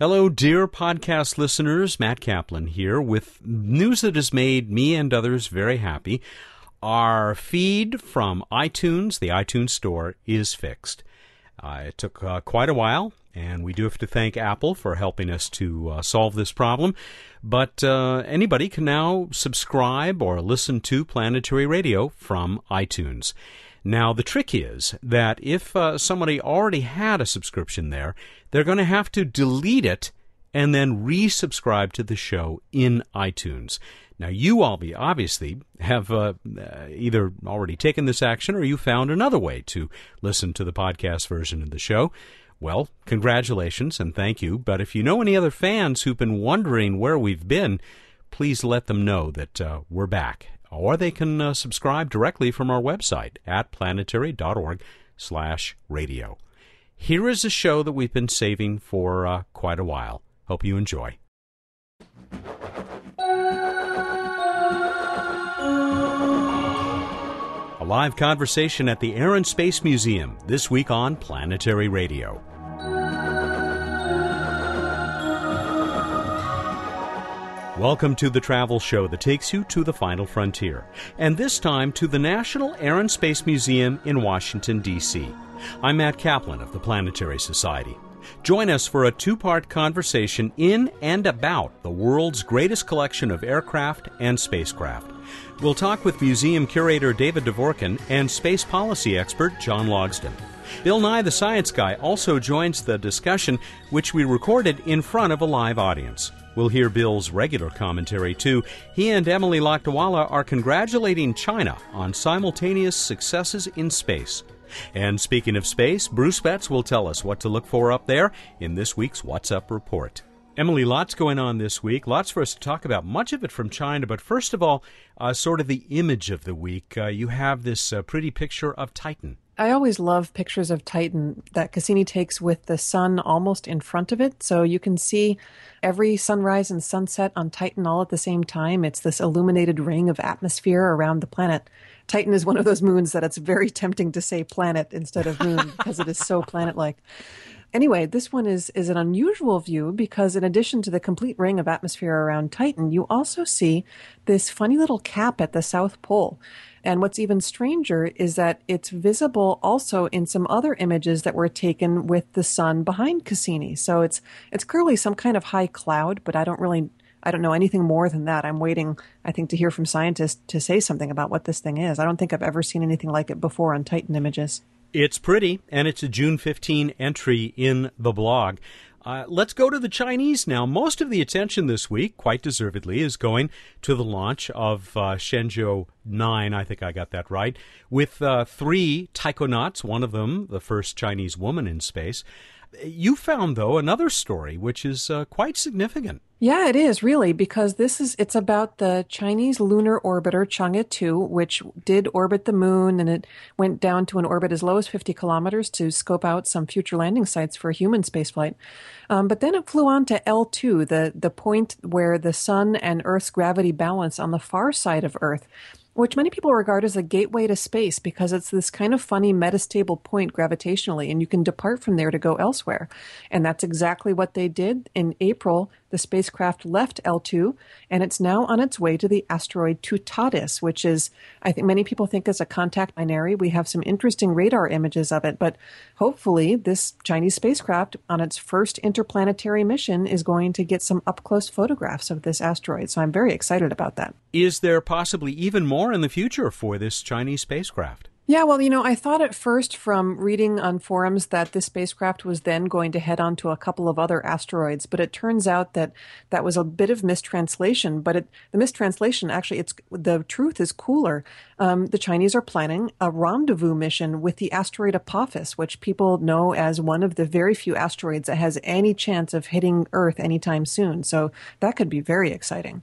Hello, dear podcast listeners. Matt Kaplan here with news that has made me and others very happy. Our feed from iTunes, the iTunes Store, is fixed. Uh, it took uh, quite a while, and we do have to thank Apple for helping us to uh, solve this problem. But uh, anybody can now subscribe or listen to Planetary Radio from iTunes. Now, the trick is that if uh, somebody already had a subscription there, they're going to have to delete it and then resubscribe to the show in iTunes. Now, you all be obviously have uh, uh, either already taken this action or you found another way to listen to the podcast version of the show. Well, congratulations and thank you. But if you know any other fans who've been wondering where we've been, please let them know that uh, we're back. Or they can uh, subscribe directly from our website at planetary.org slash radio. Here is a show that we've been saving for uh, quite a while. Hope you enjoy. A live conversation at the Air and Space Museum this week on Planetary Radio. Welcome to the travel show that takes you to the final frontier, and this time to the National Air and Space Museum in Washington, D.C. I'm Matt Kaplan of the Planetary Society. Join us for a two part conversation in and about the world's greatest collection of aircraft and spacecraft. We'll talk with museum curator David Dvorkin and space policy expert John Logsdon. Bill Nye, the science guy, also joins the discussion, which we recorded in front of a live audience. We'll hear Bill's regular commentary, too. He and Emily Lakdawalla are congratulating China on simultaneous successes in space. And speaking of space, Bruce Betts will tell us what to look for up there in this week's What's Up report. Emily, lots going on this week. Lots for us to talk about. Much of it from China, but first of all, uh, sort of the image of the week. Uh, you have this uh, pretty picture of Titan. I always love pictures of Titan that Cassini takes with the sun almost in front of it. So you can see every sunrise and sunset on Titan all at the same time. It's this illuminated ring of atmosphere around the planet. Titan is one of those moons that it's very tempting to say planet instead of moon because it is so planet like. Anyway, this one is is an unusual view because in addition to the complete ring of atmosphere around Titan, you also see this funny little cap at the south pole. And what's even stranger is that it's visible also in some other images that were taken with the sun behind Cassini. So it's it's clearly some kind of high cloud, but I don't really I don't know anything more than that. I'm waiting, I think, to hear from scientists to say something about what this thing is. I don't think I've ever seen anything like it before on Titan images. It's pretty, and it's a June 15 entry in the blog. Uh, let's go to the Chinese now. Most of the attention this week, quite deservedly, is going to the launch of uh, Shenzhou 9, I think I got that right, with uh, three taikonauts, one of them the first Chinese woman in space. You found, though, another story which is uh, quite significant. Yeah, it is really because this is it's about the Chinese lunar orbiter Chang'e 2, which did orbit the moon and it went down to an orbit as low as 50 kilometers to scope out some future landing sites for human spaceflight. Um, but then it flew on to L2, the the point where the sun and Earth's gravity balance on the far side of Earth which many people regard as a gateway to space because it's this kind of funny metastable point gravitationally, and you can depart from there to go elsewhere. And that's exactly what they did in April the spacecraft left L2 and it's now on its way to the asteroid Toutatis, which is, I think many people think is a contact binary. We have some interesting radar images of it, but hopefully this Chinese spacecraft on its first interplanetary mission is going to get some up close photographs of this asteroid. So I'm very excited about that. Is there possibly even more in the future for this Chinese spacecraft? Yeah, well, you know, I thought at first from reading on forums that this spacecraft was then going to head on to a couple of other asteroids, but it turns out that that was a bit of mistranslation. But it, the mistranslation, actually, it's the truth is cooler. Um, the Chinese are planning a rendezvous mission with the asteroid Apophis, which people know as one of the very few asteroids that has any chance of hitting Earth anytime soon. So that could be very exciting.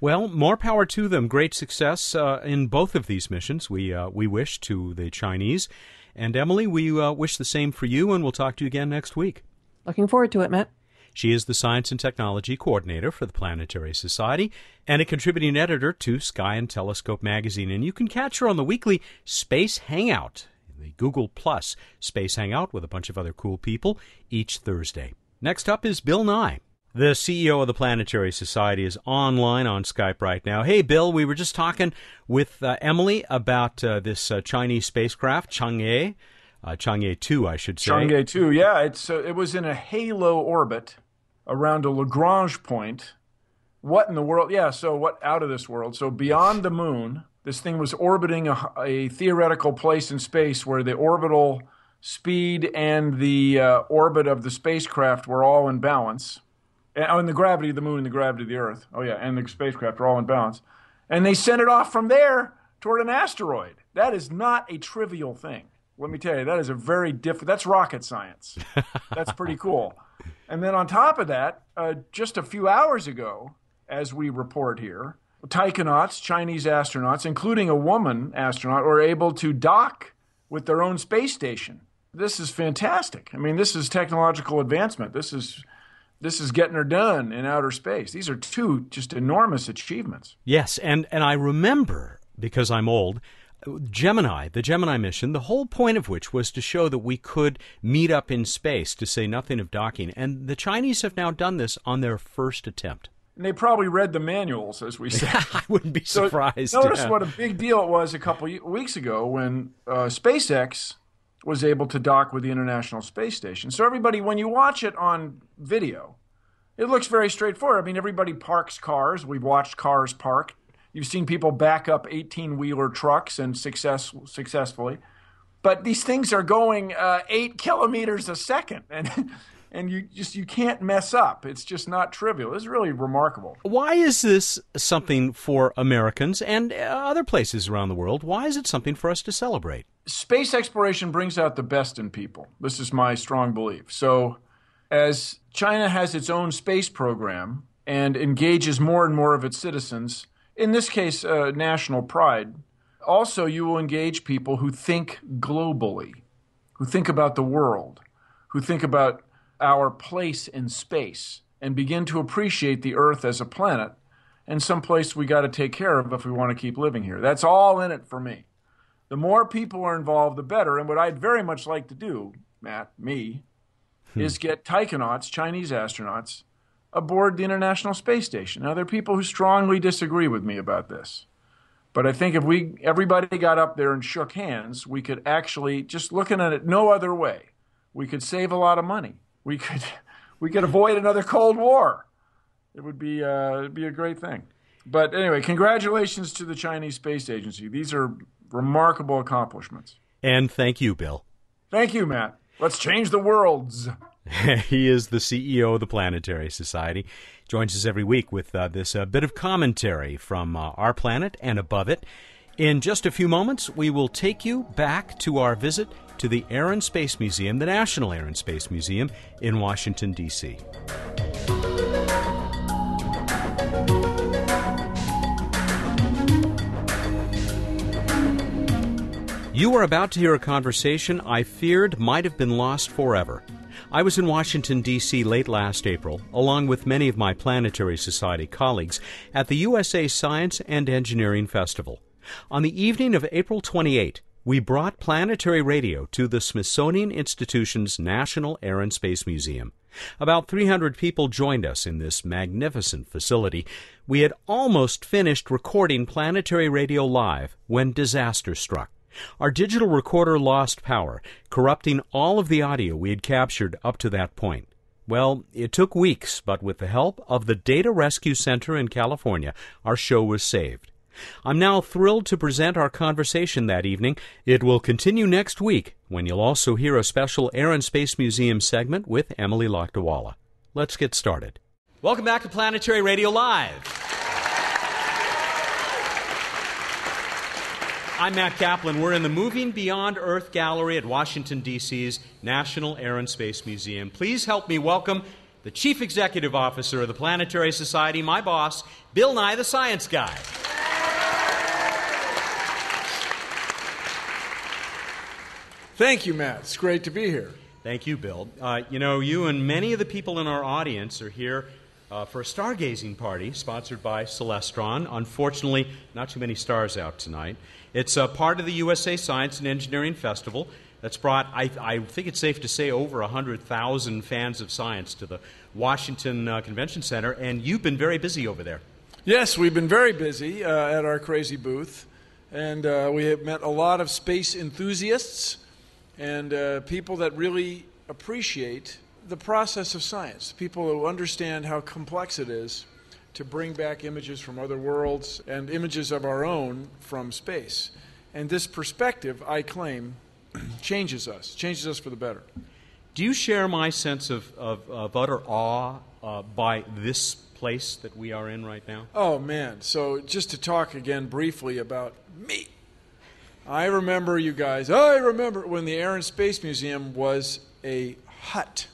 Well, more power to them. Great success uh, in both of these missions. We uh, we wish to the Chinese, and Emily, we uh, wish the same for you. And we'll talk to you again next week. Looking forward to it, Matt. She is the Science and Technology Coordinator for the Planetary Society and a contributing editor to Sky and Telescope magazine. And you can catch her on the weekly Space Hangout, the Google Plus Space Hangout with a bunch of other cool people each Thursday. Next up is Bill Nye. The CEO of the Planetary Society is online on Skype right now. Hey, Bill, we were just talking with uh, Emily about uh, this uh, Chinese spacecraft, Chang'e, uh, Chang'e 2, I should say. Chang'e 2, yeah. It's, uh, it was in a halo orbit around a Lagrange point. What in the world? Yeah, so what out of this world? So beyond the moon, this thing was orbiting a, a theoretical place in space where the orbital speed and the uh, orbit of the spacecraft were all in balance. Oh, and the gravity of the moon and the gravity of the Earth. Oh, yeah, and the spacecraft are all in balance. And they sent it off from there toward an asteroid. That is not a trivial thing. Let me tell you, that is a very different. That's rocket science. That's pretty cool. And then on top of that, uh, just a few hours ago, as we report here, taikonauts, Chinese astronauts, including a woman astronaut, were able to dock with their own space station. This is fantastic. I mean, this is technological advancement. This is this is getting her done in outer space. These are two just enormous achievements. Yes, and and I remember because I'm old. Gemini, the Gemini mission, the whole point of which was to show that we could meet up in space, to say nothing of docking. And the Chinese have now done this on their first attempt. And they probably read the manuals, as we said. I wouldn't be surprised. So notice yeah. what a big deal it was a couple weeks ago when uh, SpaceX was able to dock with the International Space Station. So everybody, when you watch it on video, it looks very straightforward. I mean, everybody parks cars. We've watched cars park. You've seen people back up 18 wheeler trucks and success, successfully. But these things are going uh, eight kilometers a second. And and you just you can't mess up. It's just not trivial. It's really remarkable. Why is this something for Americans and uh, other places around the world? Why is it something for us to celebrate? Space exploration brings out the best in people. This is my strong belief. So, as China has its own space program and engages more and more of its citizens, in this case, uh, national pride, also you will engage people who think globally, who think about the world, who think about our place in space and begin to appreciate the Earth as a planet and some place we got to take care of if we want to keep living here. That's all in it for me. The more people are involved, the better. And what I'd very much like to do, Matt, me, hmm. is get taikonauts, Chinese astronauts, aboard the International Space Station. Now, there are people who strongly disagree with me about this. But I think if we everybody got up there and shook hands, we could actually just looking at it no other way, we could save a lot of money we could we could avoid another Cold War. It would be uh, it'd be a great thing. But anyway, congratulations to the Chinese Space Agency. These are remarkable accomplishments. And thank you, Bill. Thank you, Matt. Let's change the worlds. he is the CEO of the Planetary Society. Joins us every week with uh, this uh, bit of commentary from uh, our planet and above it. In just a few moments, we will take you back to our visit to the Air and Space Museum, the National Air and Space Museum in Washington, D.C. You are about to hear a conversation I feared might have been lost forever. I was in Washington, D.C. late last April, along with many of my Planetary Society colleagues, at the USA Science and Engineering Festival. On the evening of April 28, we brought planetary radio to the Smithsonian Institution's National Air and Space Museum. About 300 people joined us in this magnificent facility. We had almost finished recording planetary radio live when disaster struck. Our digital recorder lost power, corrupting all of the audio we had captured up to that point. Well, it took weeks, but with the help of the Data Rescue Center in California, our show was saved. I'm now thrilled to present our conversation that evening. It will continue next week when you'll also hear a special Air and Space Museum segment with Emily Lakdawalla. Let's get started. Welcome back to Planetary Radio Live. I'm Matt Kaplan. We're in the Moving Beyond Earth Gallery at Washington, D.C.'s National Air and Space Museum. Please help me welcome the Chief Executive Officer of the Planetary Society, my boss, Bill Nye, the Science Guy. Thank you, Matt. It's great to be here. Thank you, Bill. Uh, you know, you and many of the people in our audience are here uh, for a stargazing party sponsored by Celestron. Unfortunately, not too many stars out tonight. It's a part of the USA Science and Engineering Festival. that's brought, I, I think it's safe to say, over 100,000 fans of science to the Washington uh, Convention Center, and you've been very busy over there. Yes, we've been very busy uh, at our crazy booth, and uh, we have met a lot of space enthusiasts and uh, people that really appreciate the process of science, people who understand how complex it is to bring back images from other worlds and images of our own from space. And this perspective, I claim, changes us, changes us for the better. Do you share my sense of, of, of utter awe uh, by this place that we are in right now? Oh, man. So, just to talk again briefly about me. I remember you guys, I remember when the Air and Space Museum was a hut,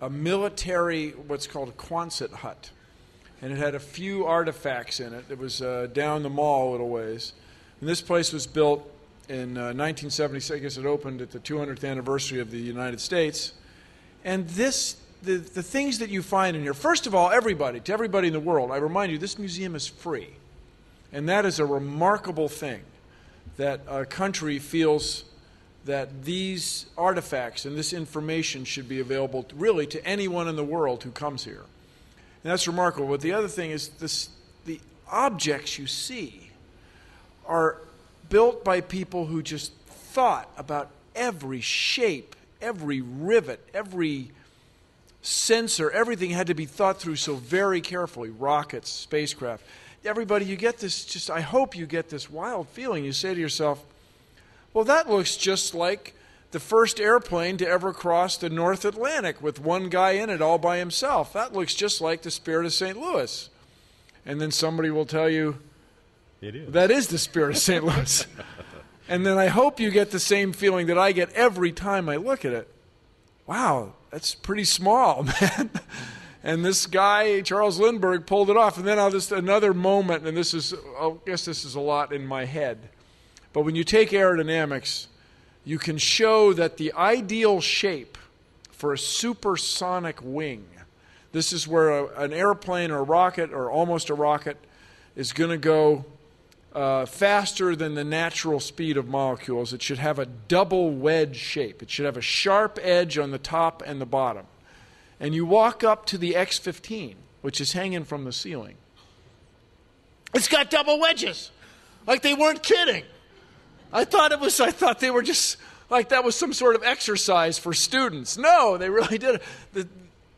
a military, what's called a Quonset hut. And it had a few artifacts in it. It was uh, down the mall a little ways. And this place was built in uh, 1976. I guess it opened at the 200th anniversary of the United States. And this, the, the things that you find in here, first of all, everybody, to everybody in the world, I remind you, this museum is free. And that is a remarkable thing that a country feels that these artifacts and this information should be available really to anyone in the world who comes here. And that's remarkable. But the other thing is this, the objects you see are built by people who just thought about every shape, every rivet, every sensor, everything had to be thought through so very carefully rockets, spacecraft. Everybody, you get this, just, I hope you get this wild feeling. You say to yourself, well, that looks just like the first airplane to ever cross the North Atlantic with one guy in it all by himself. That looks just like the Spirit of St. Louis. And then somebody will tell you, It is. that is the Spirit of St. Louis. and then I hope you get the same feeling that I get every time I look at it. Wow, that's pretty small, man. And this guy, Charles Lindbergh, pulled it off. And then I'll just another moment, and this is, I guess this is a lot in my head. But when you take aerodynamics, you can show that the ideal shape for a supersonic wing, this is where a, an airplane or a rocket or almost a rocket is going to go uh, faster than the natural speed of molecules. It should have a double wedge shape. It should have a sharp edge on the top and the bottom. And you walk up to the X 15, which is hanging from the ceiling. It's got double wedges. Like they weren't kidding. I thought it was, I thought they were just like that was some sort of exercise for students. No, they really did. The,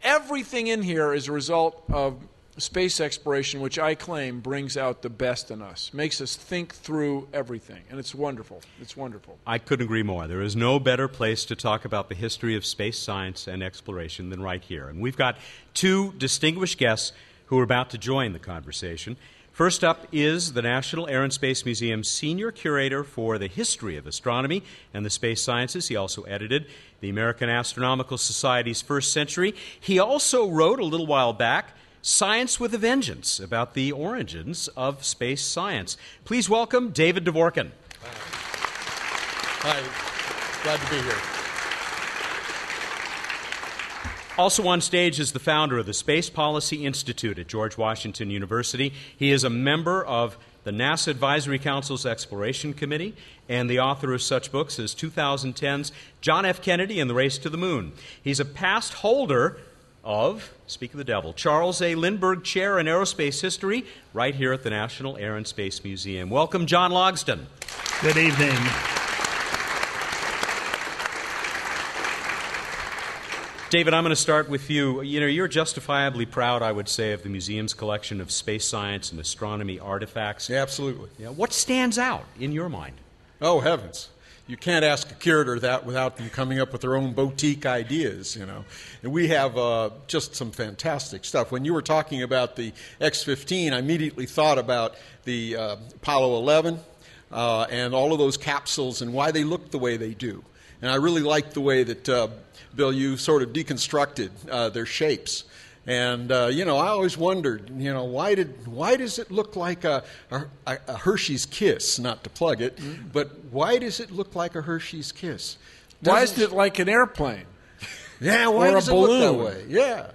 everything in here is a result of space exploration, which I claim brings out the best in us, makes us think through everything. And it's wonderful. It's wonderful. I couldn't agree more. There is no better place to talk about the history of space science and exploration than right here. And we've got two distinguished guests who are about to join the conversation. First up is the National Air and Space Museum's senior curator for the history of astronomy and the space sciences. He also edited the American Astronomical Society's first century. He also wrote a little while back Science with a Vengeance about the origins of space science. Please welcome David Dvorkin. Hi, glad to be here. Also on stage is the founder of the Space Policy Institute at George Washington University. He is a member of the NASA Advisory Council's Exploration Committee and the author of such books as 2010's John F. Kennedy and the Race to the Moon. He's a past holder of, speak of the devil, Charles A. Lindbergh Chair in Aerospace History right here at the National Air and Space Museum. Welcome, John Logsdon. Good evening. David, I'm going to start with you. You know, you're justifiably proud, I would say, of the museum's collection of space science and astronomy artifacts. Yeah, absolutely. Yeah, what stands out in your mind? Oh, heavens. You can't ask a curator that without them coming up with their own boutique ideas, you know. And we have uh, just some fantastic stuff. When you were talking about the X 15, I immediately thought about the uh, Apollo 11 uh, and all of those capsules and why they look the way they do. And I really like the way that, uh, Bill, you sort of deconstructed uh, their shapes. And uh, you know, I always wondered, you know, why did why does it look like a, a, a Hershey's Kiss? Not to plug it, mm-hmm. but why does it look like a Hershey's Kiss? Doesn't why is it like an airplane? Yeah, why or does a it balloon? look that way? Yeah,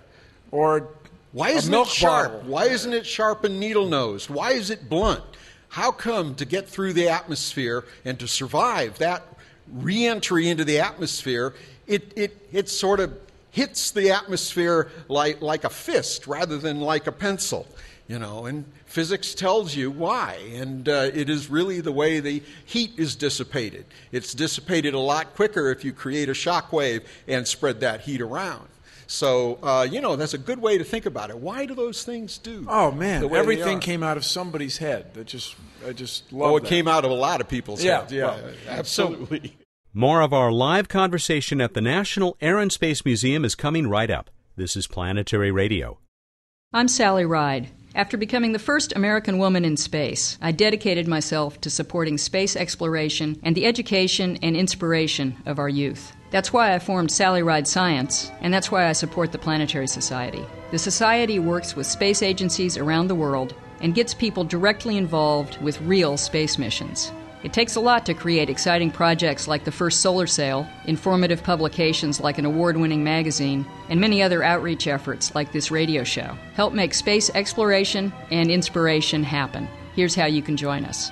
or why isn't milk it sharp? bottle? Why isn't it sharp and needle nosed? Why is it blunt? How come to get through the atmosphere and to survive that reentry into the atmosphere, it, it, it sort of hits the atmosphere like, like a fist rather than like a pencil. You know, and physics tells you why, and uh, it is really the way the heat is dissipated. It's dissipated a lot quicker if you create a shock wave and spread that heat around. So, uh, you know, that's a good way to think about it. Why do those things do? Oh man, the way they everything came out of somebody's head. That just, I just love. Oh, it that. came out of a lot of people's Yeah, heads. Yeah, well, absolutely. More of our live conversation at the National Air and Space Museum is coming right up. This is Planetary Radio. I'm Sally Ride. After becoming the first American woman in space, I dedicated myself to supporting space exploration and the education and inspiration of our youth. That's why I formed Sally Ride Science, and that's why I support the Planetary Society. The Society works with space agencies around the world and gets people directly involved with real space missions. It takes a lot to create exciting projects like the first solar sail, informative publications like an award winning magazine, and many other outreach efforts like this radio show. Help make space exploration and inspiration happen. Here's how you can join us.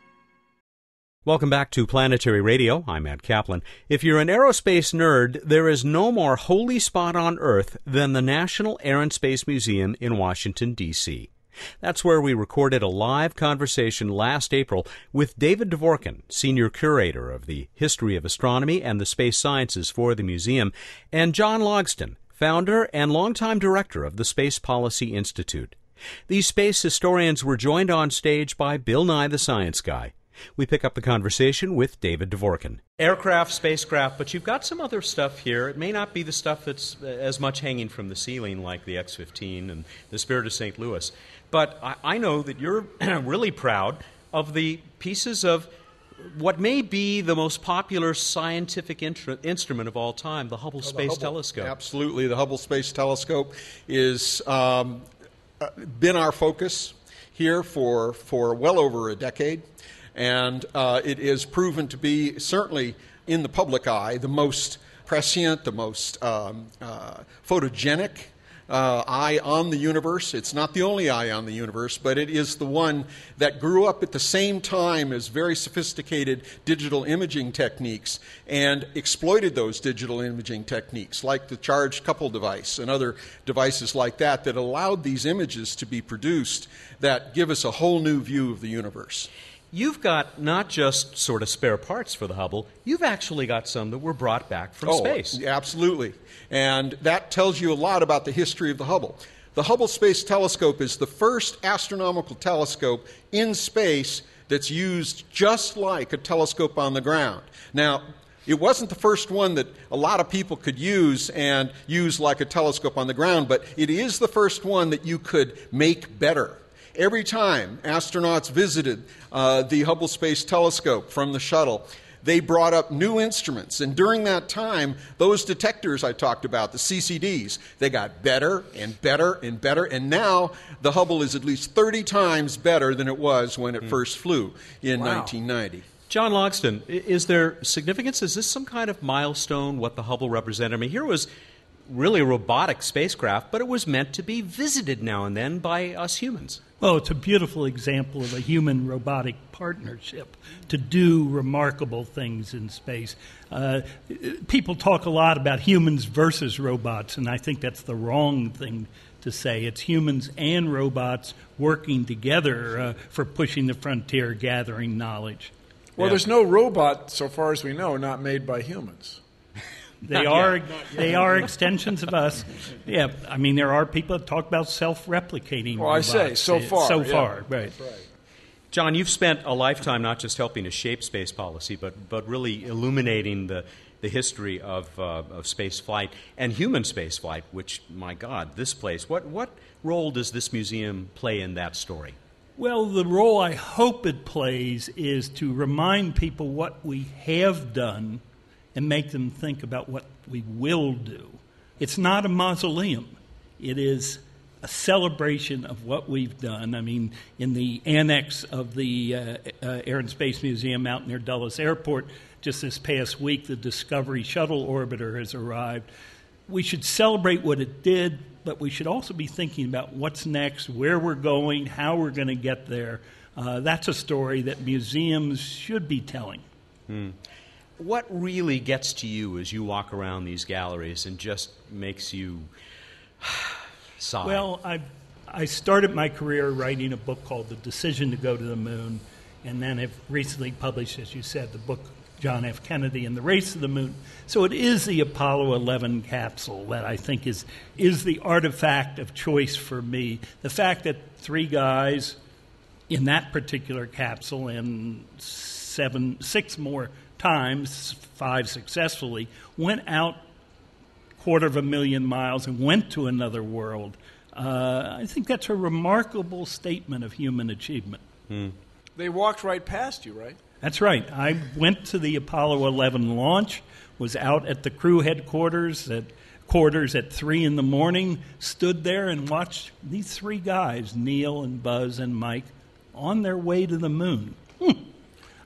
Welcome back to Planetary Radio. I'm Matt Kaplan. If you're an aerospace nerd, there is no more holy spot on Earth than the National Air and Space Museum in Washington, D.C. That's where we recorded a live conversation last April with David Dvorkin, Senior Curator of the History of Astronomy and the Space Sciences for the museum, and John Logsdon, founder and longtime director of the Space Policy Institute. These space historians were joined on stage by Bill Nye the Science Guy. We pick up the conversation with David Dvorkin. Aircraft, spacecraft, but you've got some other stuff here. It may not be the stuff that's uh, as much hanging from the ceiling like the X 15 and the Spirit of St. Louis. But I, I know that you're really proud of the pieces of what may be the most popular scientific intru- instrument of all time, the Hubble Space Hubble. Telescope. Absolutely, the Hubble Space Telescope is um, uh, been our focus here for for well over a decade, and uh, it is proven to be certainly in the public eye the most prescient, the most um, uh, photogenic uh, eye on the universe. It's not the only eye on the universe, but it is the one that grew up at the same time as very sophisticated digital imaging techniques and exploited those digital imaging techniques, like the charged couple device and other devices like that, that allowed these images to be produced that give us a whole new view of the universe. You've got not just sort of spare parts for the Hubble, you've actually got some that were brought back from oh, space. Absolutely. And that tells you a lot about the history of the Hubble. The Hubble Space Telescope is the first astronomical telescope in space that's used just like a telescope on the ground. Now, it wasn't the first one that a lot of people could use and use like a telescope on the ground, but it is the first one that you could make better. Every time astronauts visited uh, the Hubble Space Telescope from the shuttle, they brought up new instruments. And during that time, those detectors I talked about, the CCDs, they got better and better and better. And now the Hubble is at least 30 times better than it was when it first flew in Wow. 1990. John Logsdon, is there significance? Is this some kind of milestone, what the Hubble represented? I mean, here was really a robotic spacecraft, but it was meant to be visited now and then by us humans. Well, it's a beautiful example of a human robotic partnership to do remarkable things in space. Uh, people talk a lot about humans versus robots, and I think that's the wrong thing to say. It's humans and robots working together uh, for pushing the frontier, gathering knowledge. Well, Yeah. there's no robot, so far as we know, not made by humans. They Not are yet. they are extensions of us. Yeah, I mean there are people that talk about self-replicating. Well, I say, so Uh, far, So yeah. far, right. John, you've spent a lifetime not just helping to shape space policy, but, but really illuminating the, the history of, uh, of space flight and human space flight, which, my God, this place, what, what role does this museum play in that story? Well, the role I hope it plays is to remind people what we have done and make them think about what we will do. It's not a mausoleum. It is a celebration of what we've done. I mean, in the annex of the uh, uh, Air and Space Museum out near Dulles Airport, just this past week, the Discovery shuttle orbiter has arrived. We should celebrate what it did, but we should also be thinking about what's next, where we're going, how we're going to get there. Uh, that's a story that museums should be telling. Hmm. What really gets to you as you walk around these galleries and just makes you sigh? Well, I, I started my career writing a book called The Decision to Go to the Moon, and then have recently published, as you said, the book John F. Kennedy and the Race to the Moon. So it is the Apollo 11 capsule that I think is, is the artifact of choice for me. The fact that three guys in that particular capsule and seven, six more times, five successfully, went out quarter of a million miles and went to another world. Uh, I think that's a remarkable statement of human achievement. Hmm. They walked right past you, right? That's right. I went to the Apollo 11 launch, was out at the crew headquarters at quarters at three in the morning, stood there and watched these three guys, Neil and Buzz and Mike, on their way to the moon. Hmm.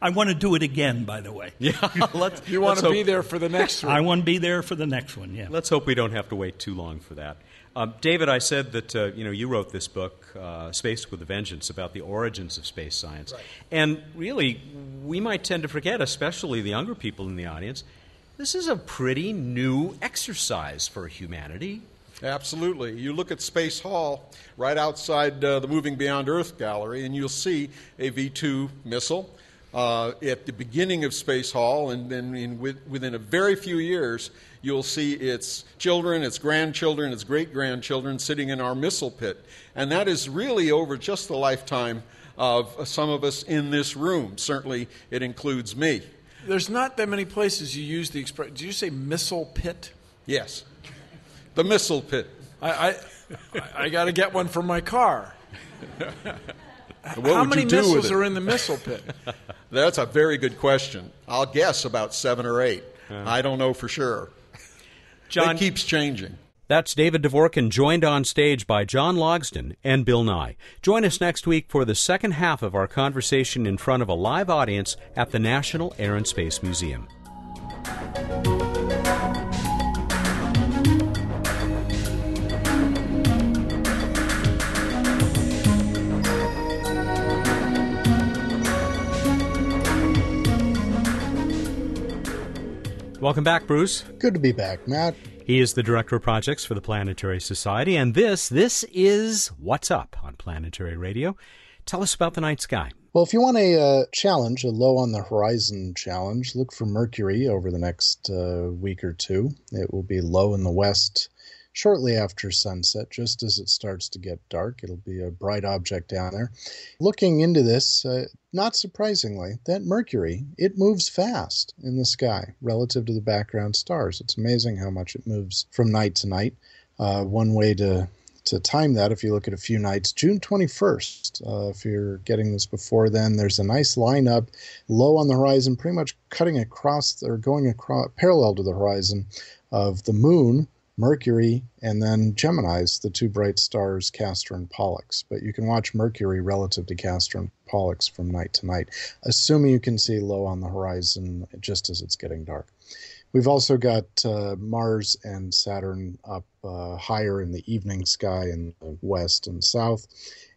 I want to do it again, by the way. Yeah, let's, you want let's to hope, be there for the next one. I want to be there for the next one. Yeah. Let's hope we don't have to wait too long for that. Uh, David, I said that uh, you know you wrote this book, uh, "Space with a Vengeance," about the origins of space science, right. and really, we might tend to forget, especially the younger people in the audience, this is a pretty new exercise for humanity. Absolutely. You look at Space Hall right outside uh, the Moving Beyond Earth gallery, and you'll see a V 2 missile. Uh, at the beginning of Space Hall, and then in, within a very few years, you'll see its children, its grandchildren, its great grandchildren sitting in our missile pit. And that is really over just the lifetime of some of us in this room. Certainly, it includes me. There's not that many places you use the expression. Did you say missile pit? Yes. The missile pit. I, I, I got to get one for my car. What How many missiles it? are in the missile pit? That's a very good question. I'll guess about seven or 8 uh, I don't know for sure. John it keeps changing. That's David Dvorkin, joined on stage by John Logsdon and Bill Nye. Join us next week for the second half of our conversation in front of a live audience at the National Air and Space Museum. Welcome back, Bruce. Good to be back, Matt. He is the director of projects for the Planetary Society, and this this is What's Up on Planetary Radio. Tell us about the night sky. Well, if you want a uh, challenge, a low on the horizon challenge, look for Mercury over the next uh, week or two. It will be low in the west shortly after sunset, just as it starts to get dark. It'll be a bright object down there. Looking into this, uh, not surprisingly, that Mercury, it moves fast in the sky relative to the background stars. It's amazing how much it moves from night to night. Uh, one way to to time that, if you look at a few nights, June 21st, uh, if you're getting this before then, there's a nice lineup low on the horizon, pretty much cutting across or going across parallel to the horizon of the moon Mercury, and then Gemini's, the two bright stars, Castor and Pollux. But you can watch Mercury relative to Castor and Pollux from night to night, assuming you can see low on the horizon just as it's getting dark. We've also got uh, Mars and Saturn up uh, higher in the evening sky in the west and south.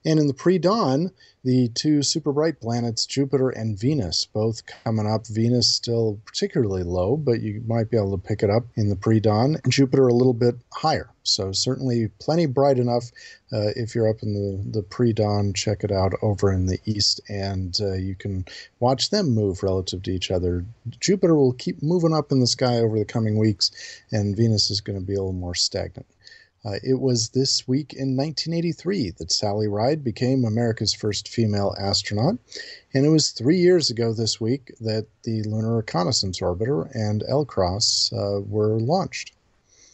And in the pre dawn, the two super bright planets, Jupiter and Venus, both coming up. Venus still particularly low, but you might be able to pick it up in the pre dawn. Jupiter a little bit higher. So, certainly plenty bright enough. Uh, if you're up in the, the pre dawn, check it out over in the east, and uh, you can watch them move relative to each other. Jupiter will keep moving up in the sky over the coming weeks, and Venus is going to be a little more stagnant. Uh, it was this week in 1983 that Sally Ride became America's first female astronaut, and it was three years ago this week that the Lunar Reconnaissance Orbiter and LCROSS uh, were launched.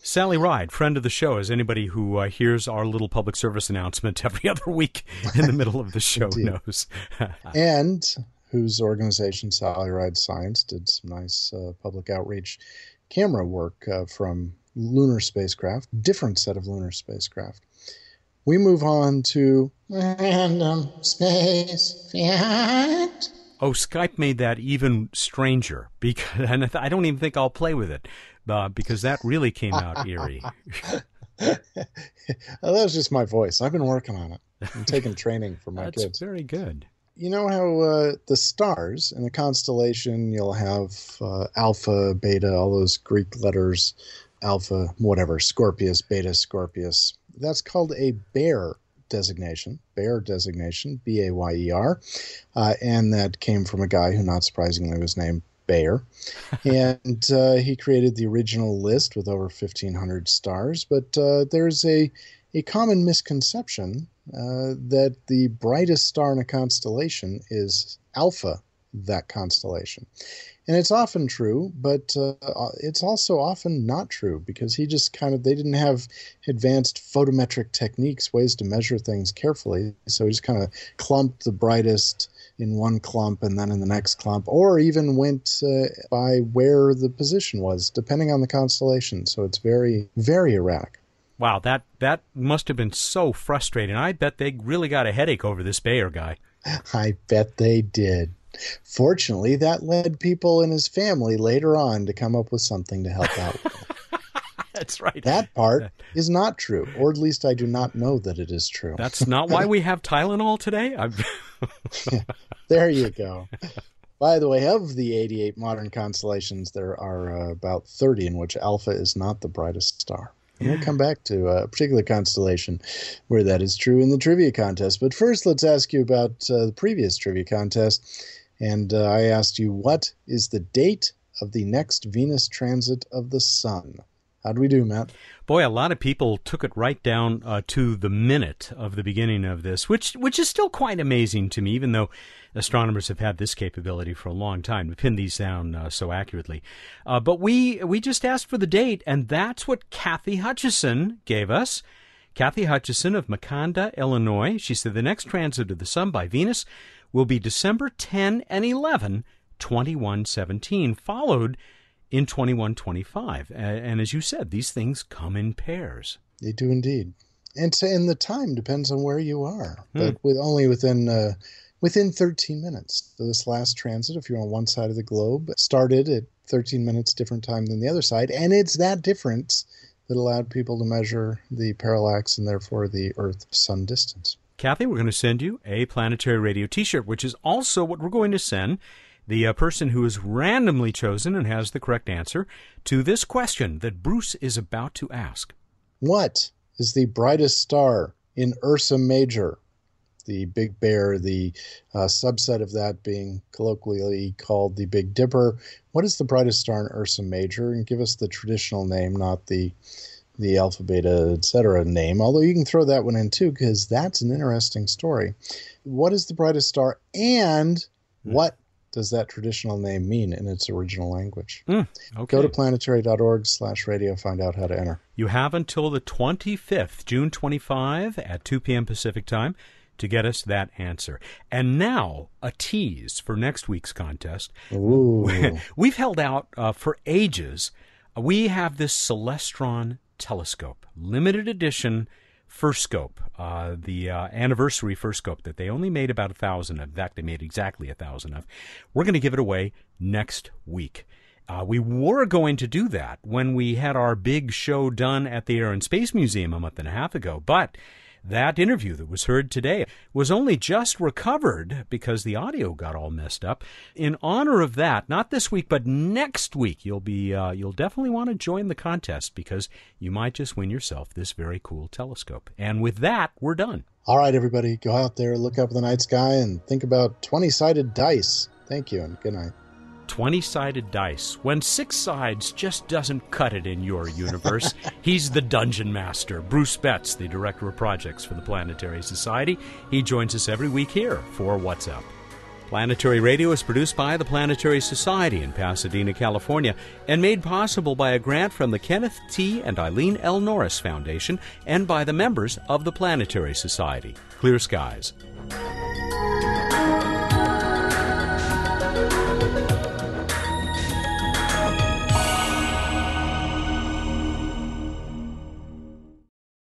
Sally Ride, friend of the show, as anybody who uh, hears our little public service announcement every other week in the middle of the show knows. and whose organization, Sally Ride Science, did some nice uh, public outreach camera work uh, from lunar spacecraft, different set of lunar spacecraft. We move on to random space fact. Oh, Skype made that even stranger because, and I don't even think I'll play with it uh, because that really came out eerie. that was just my voice. I've been working on it. I'm taking training for my That's kids. very good. You know how uh, the stars in a constellation, you'll have uh, alpha, beta, all those Greek letters, alpha, whatever, Scorpius, beta, Scorpius. That's called a Bayer designation, Bayer designation, B A Y E R. Uh, and that came from a guy who, not surprisingly, was named Bayer. and uh, he created the original list with over 1,500 stars. But uh, there's a, a common misconception uh, that the brightest star in a constellation is Alpha, that constellation. And it's often true, but uh, it's also often not true because he just kind of, they didn't have advanced photometric techniques, ways to measure things carefully. So he just kind of clumped the brightest in one clump and then in the next clump, or even went uh, by where the position was, depending on the constellation. So it's very, very erratic. Wow, that that must have been so frustrating. I bet they really got a headache over this Bayer guy. I bet they did. Fortunately, that led people in his family later on to come up with something to help out. That's right. That part is not true, or at least I do not know that it is true. That's not why we have Tylenol today. there you go. By the way, of the 88 modern constellations, there are uh, about 30 in which Alpha is not the brightest star. And we'll come back to a particular constellation where that is true in the trivia contest. But first, let's ask you about uh, the previous trivia contest. And uh, I asked you, what is the date of the next Venus transit of the Sun? How do we do, Matt? Boy, a lot of people took it right down uh, to the minute of the beginning of this, which which is still quite amazing to me, even though astronomers have had this capability for a long time to pin these down uh, so accurately. Uh, but we we just asked for the date, and that's what Kathy Hutchison gave us. Kathy Hutchison of Makanda, Illinois. She said the next transit of the Sun by Venus will be December 10 and 11, 2117, followed in 2125. And as you said, these things come in pairs. They do indeed. And, so, and the time depends on where you are, hmm. but with only within uh, within 13 minutes. So this last transit, if you're on one side of the globe, started at 13 minutes different time than the other side, and it's that difference that allowed people to measure the parallax and therefore the Earth Sun distance. Kathy, we're going to send you a Planetary Radio t shirt, which is also what we're going to send the uh, person who is randomly chosen and has the correct answer to this question that Bruce is about to ask. What is the brightest star in Ursa Major? The Big Bear, the uh, subset of that being colloquially called the Big Dipper. What is the brightest star in Ursa Major? And give us the traditional name, not the the alpha, beta, etc. name. Although you can throw that one in too, because that's an interesting story. What is the brightest star, and hmm. what does that traditional name mean in its original language? Mm, okay. Go to planetary.org slash radio, find out how to enter. You have until the 25th, June 25 at 2 p.m. Pacific time to get us that answer. And now, a tease for next week's contest. Ooh. We've held out uh, for ages. We have this Celestron telescope, limited edition FirstScope, uh, the uh, anniversary FirstScope that they only made about a thousand of. In fact, they made exactly a thousand of. We're going to give it away next week. Uh, we were going to do that when we had our big show done at the Air and Space Museum a month and a half ago, but that interview that was heard today was only just recovered because the audio got all messed up. In honor of that, not this week but next week, you'll be uh, you'll definitely want to join the contest because you might just win yourself this very cool telescope. And with that, we're done. All right, everybody, go out there, look up at the night sky, and think about twenty-sided dice. Thank you, and good night. 20 sided dice. When six sides just doesn't cut it in your universe, he's the dungeon master. Bruce Betts, the director of projects for the Planetary Society. He joins us every week here for What's Up. Planetary Radio is produced by the Planetary Society in Pasadena, California, and made possible by a grant from the Kenneth T. and Eileen L. Norris Foundation and by the members of the Planetary Society. Clear skies.